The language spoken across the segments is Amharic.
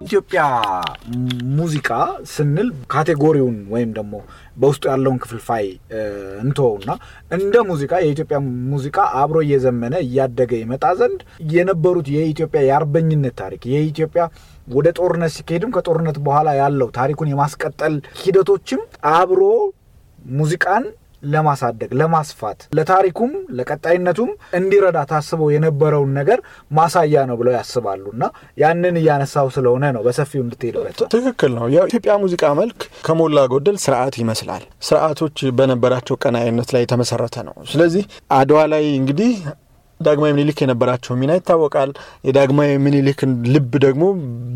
ኢትዮጵያ ሙዚቃ ስንል category ውን ወይም ደግሞ በውስጡ ያለውን ክፍልፋይ እንተወውና እንደ ሙዚቃ የኢትዮጵያ ሙዚቃ አብሮ እየዘመነ እያደገ ይመጣ ዘንድ የነበሩት የኢትዮጵያ የአርበኝነት ታሪክ የኢትዮጵያ ወደ ጦርነት ሲካሄድም ከጦርነት በኋላ ያለው ታሪኩን የማስቀጠል ሂደቶችም አብሮ ሙዚቃን ለማሳደግ ለማስፋት ለታሪኩም ለቀጣይነቱም እንዲረዳ ታስበው የነበረውን ነገር ማሳያ ነው ብለው ያስባሉ እና ያንን እያነሳው ስለሆነ ነው በሰፊው እንድትሄድበት። ትክክል ነው። የኢትዮጵያ ሙዚቃ መልክ ከሞላ ጎደል ስርዓት ይመስላል። ስርዓቶች በነበራቸው ቀናይነት ላይ የተመሰረተ ነው። ስለዚህ አድዋ ላይ እንግዲህ ዳግማዊ ምኒልክ የነበራቸው ሚና ይታወቃል። የዳግማዊ ምኒልክን ልብ ደግሞ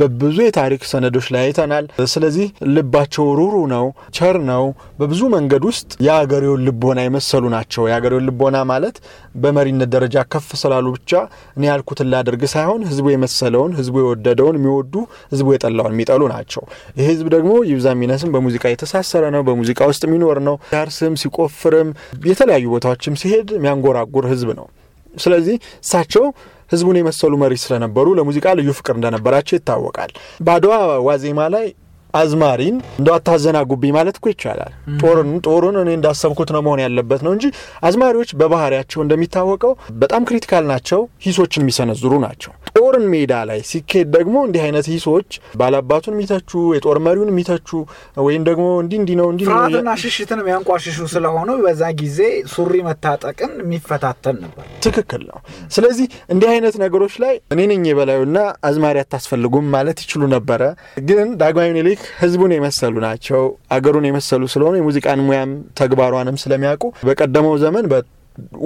በብዙ የታሪክ ሰነዶች ላይ አይተናል። ስለዚህ ልባቸው ሩሩ ነው፣ ቸር ነው። በብዙ መንገድ ውስጥ የአገሬውን ልቦና የመሰሉ ናቸው። የአገሬውን ልቦና ማለት በመሪነት ደረጃ ከፍ ስላሉ ብቻ እኔ ያልኩትን ላደርግ ሳይሆን ህዝቡ የመሰለውን ህዝቡ የወደደውን የሚወዱ ህዝቡ የጠላውን የሚጠሉ ናቸው። ይህ ህዝብ ደግሞ ይብዛ የሚነስም በሙዚቃ የተሳሰረ ነው። በሙዚቃ ውስጥ የሚኖር ነው። ሲያርስም ሲቆፍርም የተለያዩ ቦታዎችም ሲሄድ የሚያንጎራጉር ህዝብ ነው። ስለዚህ እሳቸው ህዝቡን የመሰሉ መሪ ስለነበሩ ለሙዚቃ ልዩ ፍቅር እንደነበራቸው ይታወቃል። በአድዋ ዋዜማ ላይ አዝማሪን እንደው አታዘናጉብኝ ማለት እኮ ይቻላል። ጦርን ጦሩን እኔ እንዳሰብኩት ነው መሆን ያለበት ነው እንጂ አዝማሪዎች በባህሪያቸው እንደሚታወቀው በጣም critical ናቸው፣ ሂሶችን የሚሰነዝሩ ናቸው። ጦርን ሜዳ ላይ ሲካሄድ ደግሞ እንዲህ አይነት ሂሶች ባላባቱን የሚተቹ የጦር መሪውን የሚተቹ ወይም ደግሞ እንዲህ እንዲህ ነው እንዲህ ፍርሃትና ሽሽትን የሚያንቋሽሹ ስለሆኑ በዛ ጊዜ ሱሪ መታጠቅን የሚፈታተን ነበር። ትክክል ነው። ስለዚህ እንዲህ አይነት ነገሮች ላይ እኔ ነኝ የበላዩና አዝማሪ አታስፈልጉም ማለት ይችሉ ነበረ። ግን ዳግማዊ ምኒልክ ህዝቡን የመሰሉ ናቸው። አገሩን የመሰሉ ስለሆኑ የሙዚቃን ሙያም ተግባሯንም ስለሚያውቁ በቀደመው ዘመን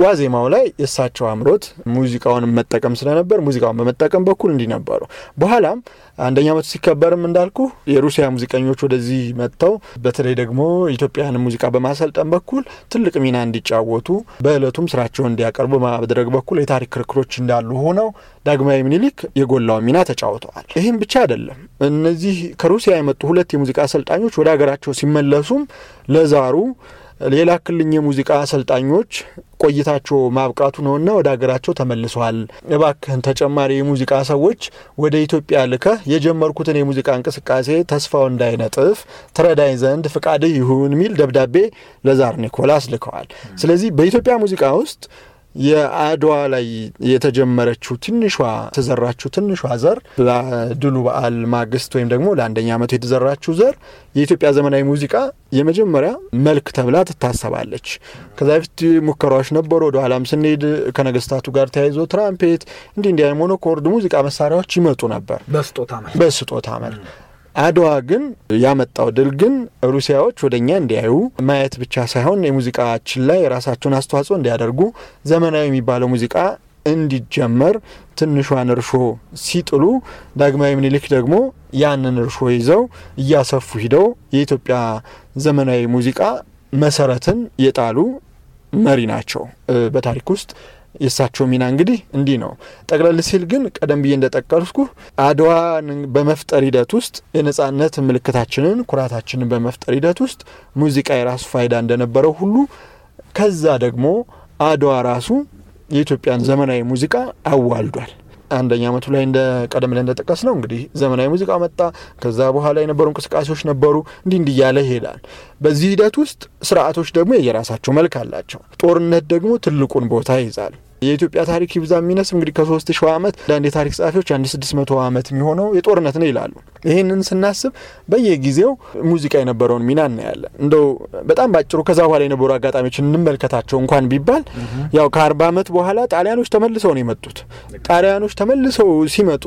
ዋዜማው ላይ የእሳቸው አምሮት ሙዚቃውን መጠቀም ስለነበር ሙዚቃውን በመጠቀም በኩል እንዲህ ነበሩ። በኋላም አንደኛ ዓመቱ ሲከበርም እንዳልኩ የሩሲያ ሙዚቀኞች ወደዚህ መጥተው በተለይ ደግሞ ኢትዮጵያን ሙዚቃ በማሰልጠን በኩል ትልቅ ሚና እንዲጫወቱ በዕለቱም ስራቸውን እንዲያቀርቡ በማድረግ በኩል የታሪክ ክርክሮች እንዳሉ ሆነው ዳግማዊ ምኒልክ የጎላውን ሚና ተጫውተዋል። ይህም ብቻ አይደለም። እነዚህ ከሩሲያ የመጡ ሁለት የሙዚቃ አሰልጣኞች ወደ ሀገራቸው ሲመለሱም ለዛሩ ሌላ ክልኝ የሙዚቃ አሰልጣኞች ቆይታቸው ማብቃቱ ነውና ወደ ሀገራቸው ተመልሰዋል። እባክህን ተጨማሪ የሙዚቃ ሰዎች ወደ ኢትዮጵያ ልከህ የጀመርኩትን የሙዚቃ እንቅስቃሴ ተስፋው እንዳይነጥፍ ትረዳኝ ዘንድ ፍቃድህ ይሁን የሚል ደብዳቤ ለዛር ኒኮላስ ልከዋል። ስለዚህ በኢትዮጵያ ሙዚቃ ውስጥ የአድዋ ላይ የተጀመረችው ትንሿ የተዘራችው ትንሿ ዘር በድሉ በዓል ማግስት ወይም ደግሞ ለአንደኛ ዓመቱ የተዘራችው ዘር የኢትዮጵያ ዘመናዊ ሙዚቃ የመጀመሪያ መልክ ተብላ ትታሰባለች። ከዛ በፊት ሙከራዎች ነበሩ። ወደ ኋላም ስንሄድ ከነገስታቱ ጋር ተያይዞ ትራምፔት፣ እንዲህ እንዲህ ሞኖኮርድ ሙዚቃ መሳሪያዎች ይመጡ ነበር በስጦታ መልክ። አድዋ ግን ያመጣው ድል ግን ሩሲያዎች ወደ እኛ እንዲያዩ ማየት ብቻ ሳይሆን የሙዚቃችን ላይ የራሳቸውን አስተዋጽኦ እንዲያደርጉ ዘመናዊ የሚባለው ሙዚቃ እንዲጀመር ትንሿን እርሾ ሲጥሉ ዳግማዊ ምኒልክ ደግሞ ያንን እርሾ ይዘው እያሰፉ ሂደው የኢትዮጵያ ዘመናዊ ሙዚቃ መሰረትን የጣሉ መሪ ናቸው። በታሪክ ውስጥ የእሳቸው ሚና እንግዲህ እንዲህ ነው። ጠቅለል ሲል ግን ቀደም ብዬ እንደጠቀስኩ አድዋን በመፍጠር ሂደት ውስጥ የነጻነት ምልክታችንን ኩራታችንን በመፍጠር ሂደት ውስጥ ሙዚቃ የራሱ ፋይዳ እንደነበረው ሁሉ ከዛ ደግሞ አድዋ ራሱ የኢትዮጵያን ዘመናዊ ሙዚቃ አዋልዷል። አንደኛ ዓመቱ ላይ እንደ ቀደም ላይ እንደጠቀስ ነው እንግዲህ ዘመናዊ ሙዚቃ መጣ። ከዛ በኋላ የነበሩ እንቅስቃሴዎች ነበሩ። እንዲህ እንዲህ እያለ ይሄዳል። በዚህ ሂደት ውስጥ ስርዓቶች ደግሞ የየራሳቸው መልክ አላቸው። ጦርነት ደግሞ ትልቁን ቦታ ይይዛል። የኢትዮጵያ ታሪክ ይብዛ የሚነስ እንግዲህ ከሶስት ሺህ ዓመት ለአንድ የታሪክ ጸሐፊዎች አንድ ስድስት መቶ ዓመት የሚሆነው የጦርነት ነው ይላሉ። ይህንን ስናስብ በየጊዜው ሙዚቃ የነበረውን ሚና እናያለን። እንደው በጣም ባጭሩ ከዛ በኋላ የነበሩ አጋጣሚዎች እንመልከታቸው እንኳን ቢባል ያው ከአርባ ዓመት በኋላ ጣሊያኖች ተመልሰው ነው የመጡት። ጣሊያኖች ተመልሰው ሲመጡ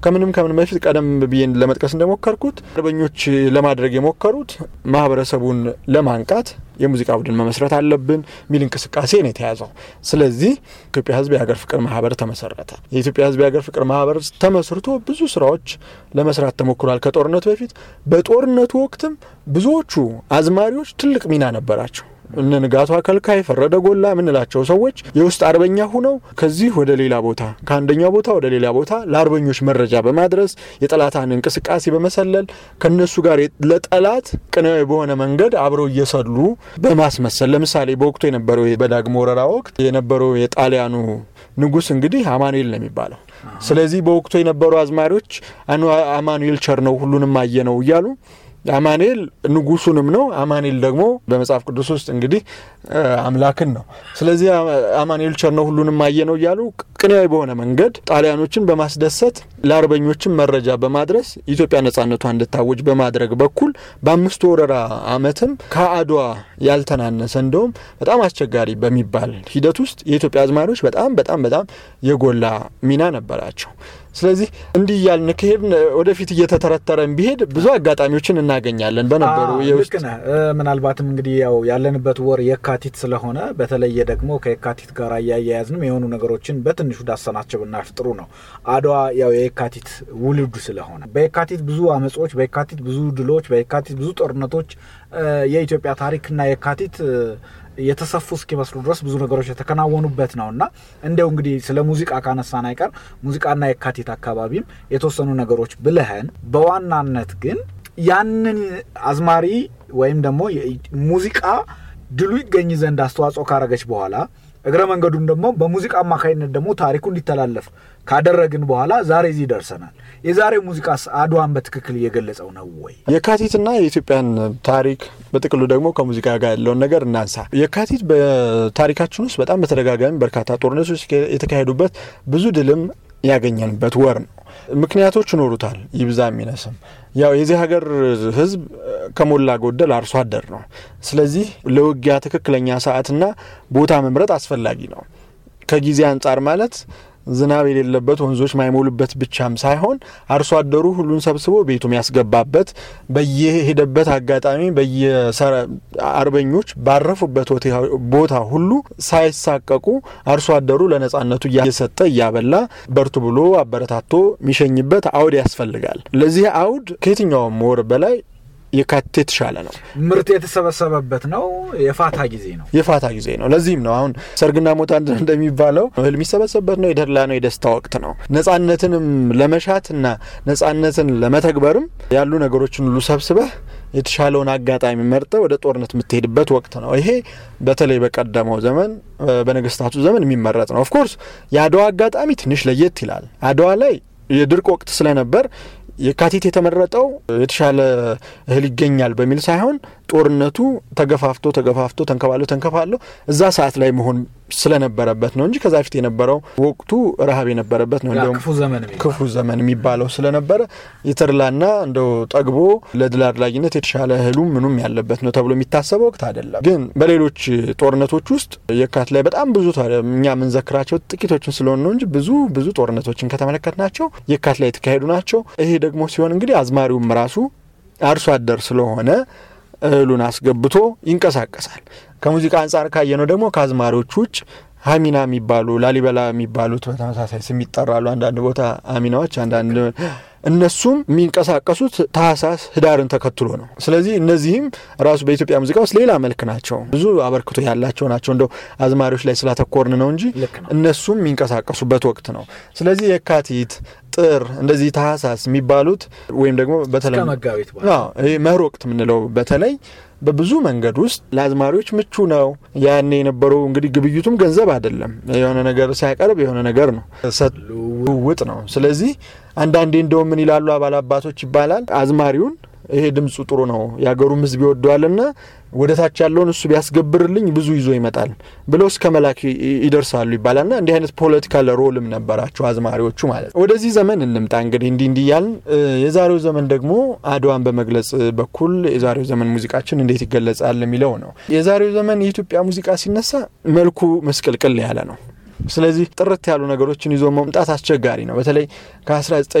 ከምንም ከምን በፊት ቀደም ብዬ ለመጥቀስ እንደሞከርኩት አርበኞች ለማድረግ የሞከሩት ማህበረሰቡን ለማንቃት የሙዚቃ ቡድን መመስረት አለብን የሚል እንቅስቃሴ ነው የተያዘው። ስለዚህ ኢትዮጵያ ሕዝብ የሀገር ፍቅር ማህበር ተመሰረተ። የኢትዮጵያ ሕዝብ የሀገር ፍቅር ማህበር ተመስርቶ ብዙ ስራዎች ለመስራት ተሞክሯል። ከጦርነቱ በፊት በጦርነቱ ወቅትም ብዙዎቹ አዝማሪዎች ትልቅ ሚና ነበራቸው። እነ ንጋቱ አከልካይ፣ ፈረደ ጎላ የምንላቸው ሰዎች የውስጥ አርበኛ ሁነው ከዚህ ወደ ሌላ ቦታ ከአንደኛው ቦታ ወደ ሌላ ቦታ ለአርበኞች መረጃ በማድረስ የጠላታን እንቅስቃሴ በመሰለል ከነሱ ጋር ለጠላት ቅናዊ በሆነ መንገድ አብረው እየሰሉ በማስመሰል ለምሳሌ በወቅቱ የነበረው በዳግሞ ወረራ ወቅት የነበረው የጣሊያኑ ንጉስ እንግዲህ አማኑኤል ነው የሚባለው። ስለዚህ በወቅቱ የነበሩ አዝማሪዎች አማኑኤል ቸር ነው ሁሉንም አየ ነው እያሉ አማኑኤል ንጉሱንም ነው። አማኑኤል ደግሞ በመጽሐፍ ቅዱስ ውስጥ እንግዲህ አምላክን ነው። ስለዚህ አማኑኤል ቸር ነው ሁሉንም አየ ነው እያሉ ቅኔያዊ በሆነ መንገድ ጣሊያኖችን በማስደሰት ለአርበኞችን መረጃ በማድረስ ኢትዮጵያ ነጻነቷ እንድታወጅ በማድረግ በኩል በአምስቱ ወረራ ዓመትም ከአድዋ ያልተናነሰ እንደውም በጣም አስቸጋሪ በሚባል ሂደት ውስጥ የኢትዮጵያ አዝማሪዎች በጣም በጣም በጣም የጎላ ሚና ነበራቸው። ስለዚህ እንዲህ እያልን ከሄድን ወደፊት እየተተረተረን ቢሄድ ብዙ አጋጣሚዎችን እናገኛለን በነበሩ ልክ ነህ። ምናልባትም እንግዲህ ያው ያለንበት ወር የካቲት ስለሆነ በተለየ ደግሞ ከየካቲት ጋር እያያያዝንም የሆኑ ነገሮችን በትንሹ ዳሰናቸው ብናልፍ ጥሩ ነው። አድዋ ያው የካቲት ውልዱ ስለሆነ በየካቲት ብዙ አመጾች፣ በየካቲት ብዙ ድሎች፣ በየካቲት ብዙ ጦርነቶች የኢትዮጵያ ታሪክና የካቲት የተሰፉ እስኪመስሉ ድረስ ብዙ ነገሮች የተከናወኑበት ነው እና እንደው እንግዲህ ስለ ሙዚቃ ካነሳን አይቀር ሙዚቃና የካቲት አካባቢም የተወሰኑ ነገሮች ብልህን፣ በዋናነት ግን ያንን አዝማሪ ወይም ደግሞ ሙዚቃ ድሉ ይገኝ ዘንድ አስተዋጽኦ ካረገች በኋላ እግረ መንገዱን ደግሞ በሙዚቃ አማካኝነት ደግሞ ታሪኩ እንዲተላለፍ ካደረግን በኋላ ዛሬ እዚህ ደርሰናል። የዛሬው ሙዚቃስ አድዋን በትክክል እየገለጸው ነው ወይ? የካቲትና የኢትዮጵያን ታሪክ በጥቅሉ ደግሞ ከሙዚቃ ጋር ያለውን ነገር እናንሳ። የካቲት በታሪካችን ውስጥ በጣም በተደጋጋሚ በርካታ ጦርነቶች የተካሄዱበት ብዙ ድልም ያገኘንበት ወር ነው። ምክንያቶች ይኖሩታል፣ ይብዛ የሚነስም ያው የዚህ ሀገር ሕዝብ ከሞላ ጎደል አርሶ አደር ነው። ስለዚህ ለውጊያ ትክክለኛ ሰዓትና ቦታ መምረጥ አስፈላጊ ነው። ከጊዜ አንጻር ማለት ዝናብ የሌለበት ወንዞች ማይሞሉበት ብቻም ሳይሆን አርሶ አደሩ ሁሉን ሰብስቦ ቤቱ የሚያስገባበት በየሄደበት አጋጣሚ በየአርበኞች ባረፉበት ቦታ ሁሉ ሳይሳቀቁ አርሶ አደሩ ለነጻነቱ እየሰጠ እያበላ በርቱ ብሎ አበረታቶ የሚሸኝበት አውድ ያስፈልጋል። ለዚህ አውድ ከየትኛውም ወር በላይ የካቲት የተሻለ ነው። ምርት የተሰበሰበበት ነው። የፋታ ጊዜ ነው። የፋታ ጊዜ ነው። ለዚህም ነው አሁን ሰርግና ሞት አንድ እንደሚባለው እህል የሚሰበሰብበት ነው። የደላ ነው። የደስታ ወቅት ነው። ነጻነትንም ለመሻትና ነጻነትን ለመተግበርም ያሉ ነገሮችን ሁሉ ሰብስበህ የተሻለውን አጋጣሚ መርጠህ ወደ ጦርነት የምትሄድበት ወቅት ነው። ይሄ በተለይ በቀደመው ዘመን በነገስታቱ ዘመን የሚመረጥ ነው። of course የአድዋ አጋጣሚ ትንሽ ለየት ይላል። አድዋ ላይ የድርቅ ወቅት ስለነበር የካቲት የተመረጠው የተሻለ እህል ይገኛል በሚል ሳይሆን ጦርነቱ ተገፋፍቶ ተገፋፍቶ ተንከባሎ ተንከባሎ እዛ ሰዓት ላይ መሆን ስለነበረበት ነው እንጂ ከዛ ፊት የነበረው ወቅቱ ረሃብ የነበረበት ነው። ክፉ ዘመን የሚባለው ስለነበረ የተድላና እንደው ጠግቦ ለድል አድላጊነት የተሻለ እህሉም ምኑም ያለበት ነው ተብሎ የሚታሰበው ወቅት አይደለም። ግን በሌሎች ጦርነቶች ውስጥ የካቲት ላይ በጣም ብዙ እኛ የምንዘክራቸው ጥቂቶችን ስለሆነ ነው እንጂ ብዙ ብዙ ጦርነቶችን ከተመለከት ናቸው የካቲት ላይ የተካሄዱ ናቸው። ይሄ ደግሞ ሲሆን እንግዲህ አዝማሪውም ራሱ አርሶ አደር ስለሆነ እህሉን አስገብቶ ይንቀሳቀሳል። ከሙዚቃ አንጻር ካየነው ደግሞ ከአዝማሪዎች ውጭ ሀሚና የሚባሉ ላሊበላ የሚባሉት በተመሳሳይ ስም ይጠራሉ። አንዳንድ ቦታ አሚናዎች፣ አንዳንድ እነሱም የሚንቀሳቀሱት ታህሳስ ህዳርን ተከትሎ ነው። ስለዚህ እነዚህም ራሱ በኢትዮጵያ ሙዚቃ ውስጥ ሌላ መልክ ናቸው። ብዙ አበርክቶ ያላቸው ናቸው። እንደው አዝማሪዎች ላይ ስላተኮርን ነው እንጂ እነሱም የሚንቀሳቀሱበት ወቅት ነው። ስለዚህ የካቲት ጥር እንደዚህ ታህሳስ የሚባሉት ወይም ደግሞ በተለይ መኸር ወቅት የምንለው በተለይ በብዙ መንገድ ውስጥ ለአዝማሪዎች ምቹ ነው። ያኔ የነበረው እንግዲህ ግብይቱም ገንዘብ አይደለም። የሆነ ነገር ሲያቀርብ የሆነ ነገር ነው፣ ውጥ ነው። ስለዚህ አንዳንዴ እንደው ምን ይላሉ አባል አባቶች ይባላል አዝማሪውን ይሄ ድምፁ ጥሩ ነው የሀገሩም ሕዝብ ይወደዋልና ወደ ታች ያለውን እሱ ቢያስገብርልኝ ብዙ ይዞ ይመጣል ብለው እስከ መላክ ይደርሳሉ ይባላልና እንዲህ አይነት ፖለቲካል ሮልም ነበራቸው አዝማሪዎቹ ማለት ነው። ወደዚህ ዘመን እንምጣ እንግዲህ እንዲህ እንዲህ እያልን የዛሬው ዘመን ደግሞ አድዋን በመግለጽ በኩል የዛሬው ዘመን ሙዚቃችን እንዴት ይገለጻል የሚለው ነው። የዛሬው ዘመን የኢትዮጵያ ሙዚቃ ሲነሳ መልኩ መስቀልቅል ያለ ነው። ስለዚህ ጥርት ያሉ ነገሮችን ይዞ መምጣት አስቸጋሪ ነው። በተለይ ከ19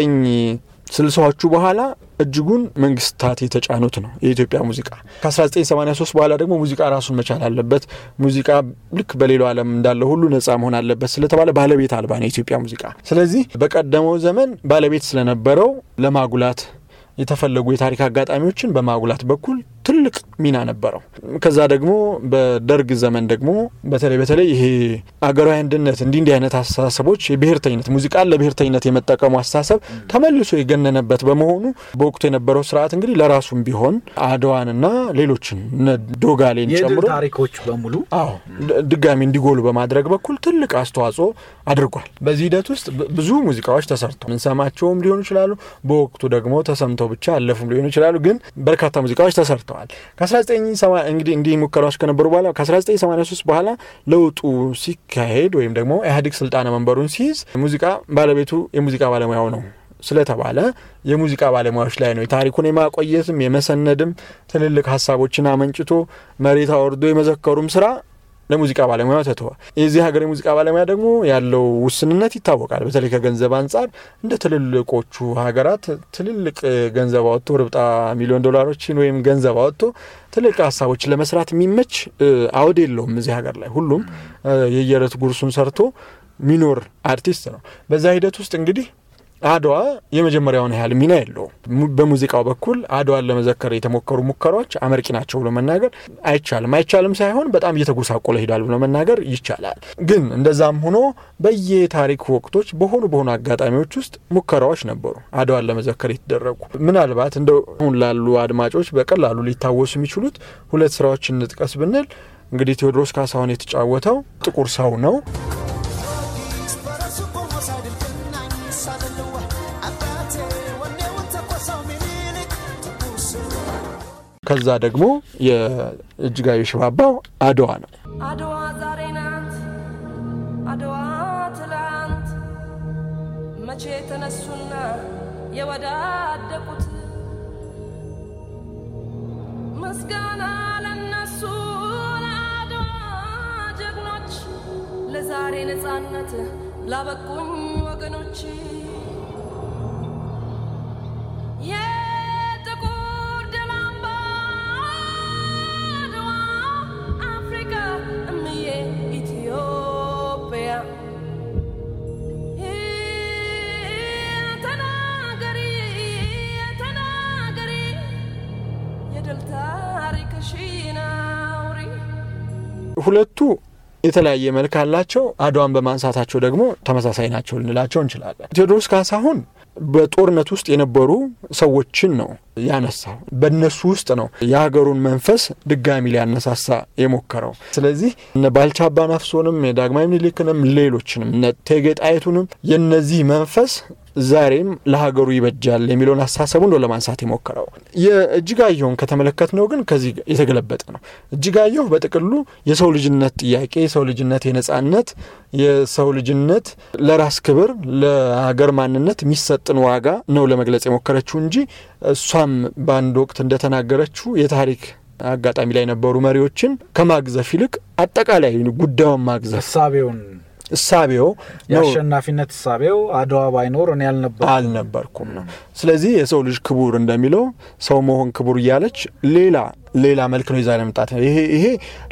ስልሳዎቹ በኋላ እጅጉን መንግስታት የተጫኑት ነው የኢትዮጵያ ሙዚቃ። ከ1983 በኋላ ደግሞ ሙዚቃ ራሱን መቻል አለበት፣ ሙዚቃ ልክ በሌላው ዓለም እንዳለ ሁሉ ነጻ መሆን አለበት ስለተባለ ባለቤት አልባ ነው የኢትዮጵያ ሙዚቃ። ስለዚህ በቀደመው ዘመን ባለቤት ስለነበረው ለማጉላት የተፈለጉ የታሪክ አጋጣሚዎችን በማጉላት በኩል ትልቅ ሚና ነበረው። ከዛ ደግሞ በደርግ ዘመን ደግሞ በተለይ በተለይ ይሄ አገራዊ አንድነት እንዲህ እንዲህ አይነት አስተሳሰቦች የብሔርተኝነት ሙዚቃን ለብሔርተኝነት የመጠቀሙ አስተሳሰብ ተመልሶ የገነነበት በመሆኑ በወቅቱ የነበረው ስርዓት እንግዲህ ለራሱም ቢሆን አድዋንና ሌሎችን ዶጋሌን ጨምሮ ታሪኮች በሙሉ አዎ ድጋሚ እንዲጎሉ በማድረግ በኩል ትልቅ አስተዋጽኦ አድርጓል። በዚህ ሂደት ውስጥ ብዙ ሙዚቃዎች ተሰርተው ምንሰማቸውም ሊሆኑ ይችላሉ። በወቅቱ ደግሞ ተሰምተው ብቻ አለፉም ሊሆኑ ይችላሉ። ግን በርካታ ሙዚቃዎች ተሰርተዋል። ከ1980 እንግዲህ እንዲህ ሙከራዎች ከነበሩ በኋላ ከ1983 በኋላ ለውጡ ሲካሄድ ወይም ደግሞ ኢህአዴግ ስልጣነ መንበሩን ሲይዝ ሙዚቃ ባለቤቱ የሙዚቃ ባለሙያው ነው ስለተባለ የሙዚቃ ባለሙያዎች ላይ ነው የታሪኩን የማቆየትም የመሰነድም ትልልቅ ሀሳቦችን አመንጭቶ መሬት አወርዶ የመዘከሩም ስራ ለሙዚቃ ባለሙያ ተተወ። የዚህ ሀገር የሙዚቃ ባለሙያ ደግሞ ያለው ውስንነት ይታወቃል። በተለይ ከገንዘብ አንጻር እንደ ትልልቆቹ ሀገራት ትልልቅ ገንዘብ አወጥቶ ርብጣ ሚሊዮን ዶላሮችን ወይም ገንዘብ አወጥቶ ትልቅ ሀሳቦችን ለመስራት የሚመች አውድ የለውም። እዚህ ሀገር ላይ ሁሉም የየዕለት ጉርሱን ሰርቶ ሚኖር አርቲስት ነው። በዛ ሂደት ውስጥ እንግዲህ አድዋ የመጀመሪያውን ያህል ሚና የለውም። በሙዚቃው በኩል አድዋን ለመዘከር የተሞከሩ ሙከራዎች አመርቂ ናቸው ብሎ መናገር አይቻልም። አይቻልም ሳይሆን በጣም እየተጎሳቆለ ሄዷል ብሎ መናገር ይቻላል። ግን እንደዛም ሆኖ በየታሪክ ወቅቶች በሆኑ በሆኑ አጋጣሚዎች ውስጥ ሙከራዎች ነበሩ አድዋን ለመዘከር የተደረጉ። ምናልባት እንደ አሁን ላሉ አድማጮች በቀላሉ ሊታወሱ የሚችሉት ሁለት ስራዎች እንጥቀስ ብንል እንግዲህ ቴዎድሮስ ካሳሁን የተጫወተው ጥቁር ሰው ነው። ከዛ ደግሞ የእጅጋየሁ ሽባባው አድዋ ነው። አድዋ ዛሬ ናት፣ አድዋ ትላንት፣ መቼ ተነሱና የወዳደቁት? ምስጋና ለነሱ ለአድዋ ጀግኖች፣ ለዛሬ ነፃነት ላበቁኝ ወገኖች ሁለቱ የተለያየ መልክ አላቸው። አድዋን በማንሳታቸው ደግሞ ተመሳሳይ ናቸው ልንላቸው እንችላለን። ቴዎድሮስ ካሳሁን በጦርነት ውስጥ የነበሩ ሰዎችን ነው ያነሳው። በእነሱ ውስጥ ነው የሀገሩን መንፈስ ድጋሚ ሊያነሳሳ የሞከረው። ስለዚህ እነ ባልቻ አባ ናፍሶንም የዳግማዊ ምኒልክንም ሌሎችንም እነ እቴጌ ጣይቱንም የነዚህ መንፈስ ዛሬም ለሀገሩ ይበጃል የሚለውን አስተሳሰቡ ነው ለማንሳት የሞከረው። የእጅጋየሁን ከተመለከት ነው ግን ከዚህ የተገለበጠ ነው። እጅጋየሁ በጥቅሉ የሰው ልጅነት ጥያቄ፣ የሰው ልጅነት የነጻነት፣ የሰው ልጅነት ለራስ ክብር፣ ለሀገር ማንነት የሚሰጥን ዋጋ ነው ለመግለጽ የሞከረችው እንጂ እሷም በአንድ ወቅት እንደተናገረችው የታሪክ አጋጣሚ ላይ የነበሩ መሪዎችን ከማግዘፍ ይልቅ አጠቃላይ ጉዳዩን ማግዘፍ። እሳቤውን እሳቤው የአሸናፊነት እሳቤው አድዋ ባይኖር እኔ አልነበርኩም ነው። ስለዚህ የሰው ልጅ ክቡር እንደሚለው ሰው መሆን ክቡር እያለች ሌላ ሌላ መልክ ነው ይዛ ለመምጣት ይሄ ይሄ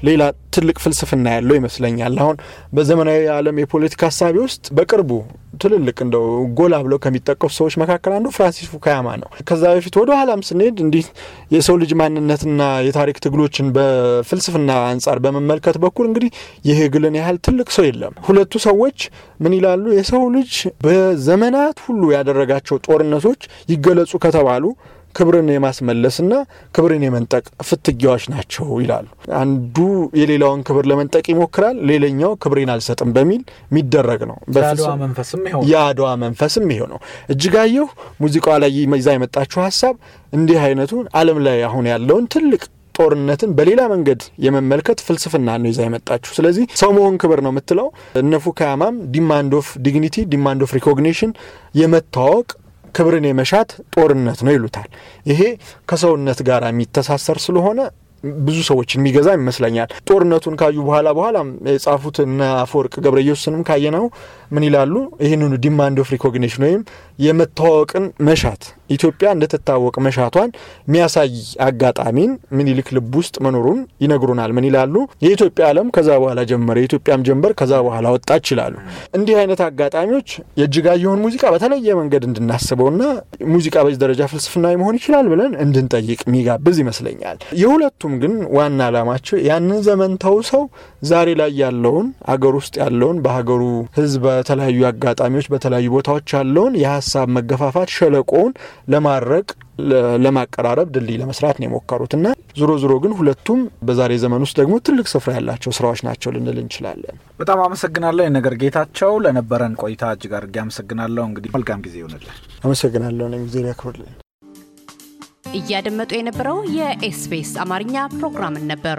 ሌላ ትልቅ ፍልስፍና ያለው ይመስለኛል። አሁን በዘመናዊ ዓለም የፖለቲካ ሀሳቢ ውስጥ በቅርቡ ትልልቅ እንደው ጎላ ብለው ከሚጠቀሱ ሰዎች መካከል አንዱ ፍራንሲስ ፉካያማ ነው። ከዛ በፊት ወደ ኋላም ስንሄድ እንዲህ የሰው ልጅ ማንነትና የታሪክ ትግሎችን በፍልስፍና አንጻር በመመልከት በኩል እንግዲህ የሄግልን ያህል ትልቅ ሰው የለም። ሁለቱ ሰዎች ምን ይላሉ? የሰው ልጅ በዘመናት ሁሉ ያደረጋቸው ጦርነቶች ይገለጹ ከተባሉ ክብርን የማስመለስና ክብርን የመንጠቅ ፍትጊያዎች ናቸው ይላሉ። አንዱ የሌላውን ክብር ለመንጠቅ ይሞክራል፣ ሌላኛው ክብሬን አልሰጥም በሚል የሚደረግ ነው። የአድዋ መንፈስም ይሄው ነው። እጅጋየሁ ሙዚቃዋ ላይ ይዛ የመጣችው ሀሳብ እንዲህ አይነቱን ዓለም ላይ አሁን ያለውን ትልቅ ጦርነትን በሌላ መንገድ የመመልከት ፍልስፍና ነው ይዛ የመጣችሁ። ስለዚህ ሰው መሆን ክብር ነው የምትለው እነ ፉኩያማም demand of dignity demand of recognition የመታወቅ ክብርን የመሻት ጦርነት ነው ይሉታል። ይሄ ከሰውነት ጋር የሚተሳሰር ስለሆነ ብዙ ሰዎችን የሚገዛ ይመስለኛል። ጦርነቱን ካዩ በኋላ በኋላ የጻፉት እነ አፈወርቅ ገብረ ኢየሱስንም ካየነው ምን ይላሉ? ይህንኑ demand of recognition ወይም የመተዋወቅን መሻት ኢትዮጵያ እንደትታወቅ መሻቷን የሚያሳይ አጋጣሚን ምኒልክ ልብ ውስጥ መኖሩን ይነግሩናል። ምን ይላሉ? የኢትዮጵያ ዓለም ከዛ በኋላ ጀመረ፣ የኢትዮጵያም ጀንበር ከዛ በኋላ ወጣች ይላሉ። እንዲህ አይነት አጋጣሚዎች የእጅጋየሁን ሙዚቃ በተለየ መንገድ እንድናስበውና ሙዚቃ በዚህ ደረጃ ፍልስፍናዊ መሆን ይችላል ብለን እንድንጠይቅ የሚጋብዝ ይመስለኛል። የሁለቱም ግን ዋና ዓላማቸው ያንን ዘመን ተውሰው ዛሬ ላይ ያለውን አገር ውስጥ ያለውን በሀገሩ ሕዝብ በተለያዩ አጋጣሚዎች በተለያዩ ቦታዎች ያለውን የሀሳብ መገፋፋት ሸለቆውን ለማድረቅ ለማቀራረብ ድልድይ ለመስራት ነው የሞከሩት እና ዞሮ ዞሮ ግን ሁለቱም በዛሬ ዘመን ውስጥ ደግሞ ትልቅ ስፍራ ያላቸው ስራዎች ናቸው ልንል እንችላለን። በጣም አመሰግናለሁ የነገር ጌታቸው ለነበረን ቆይታ እጅግ አድርጌ አመሰግናለሁ። እንግዲህ መልካም ጊዜ ይሆንልን። አመሰግናለሁ። ጊዜ ያክብርልኝ። እያደመጡ የነበረው የ SBS አማርኛ ፕሮግራምን ነበር።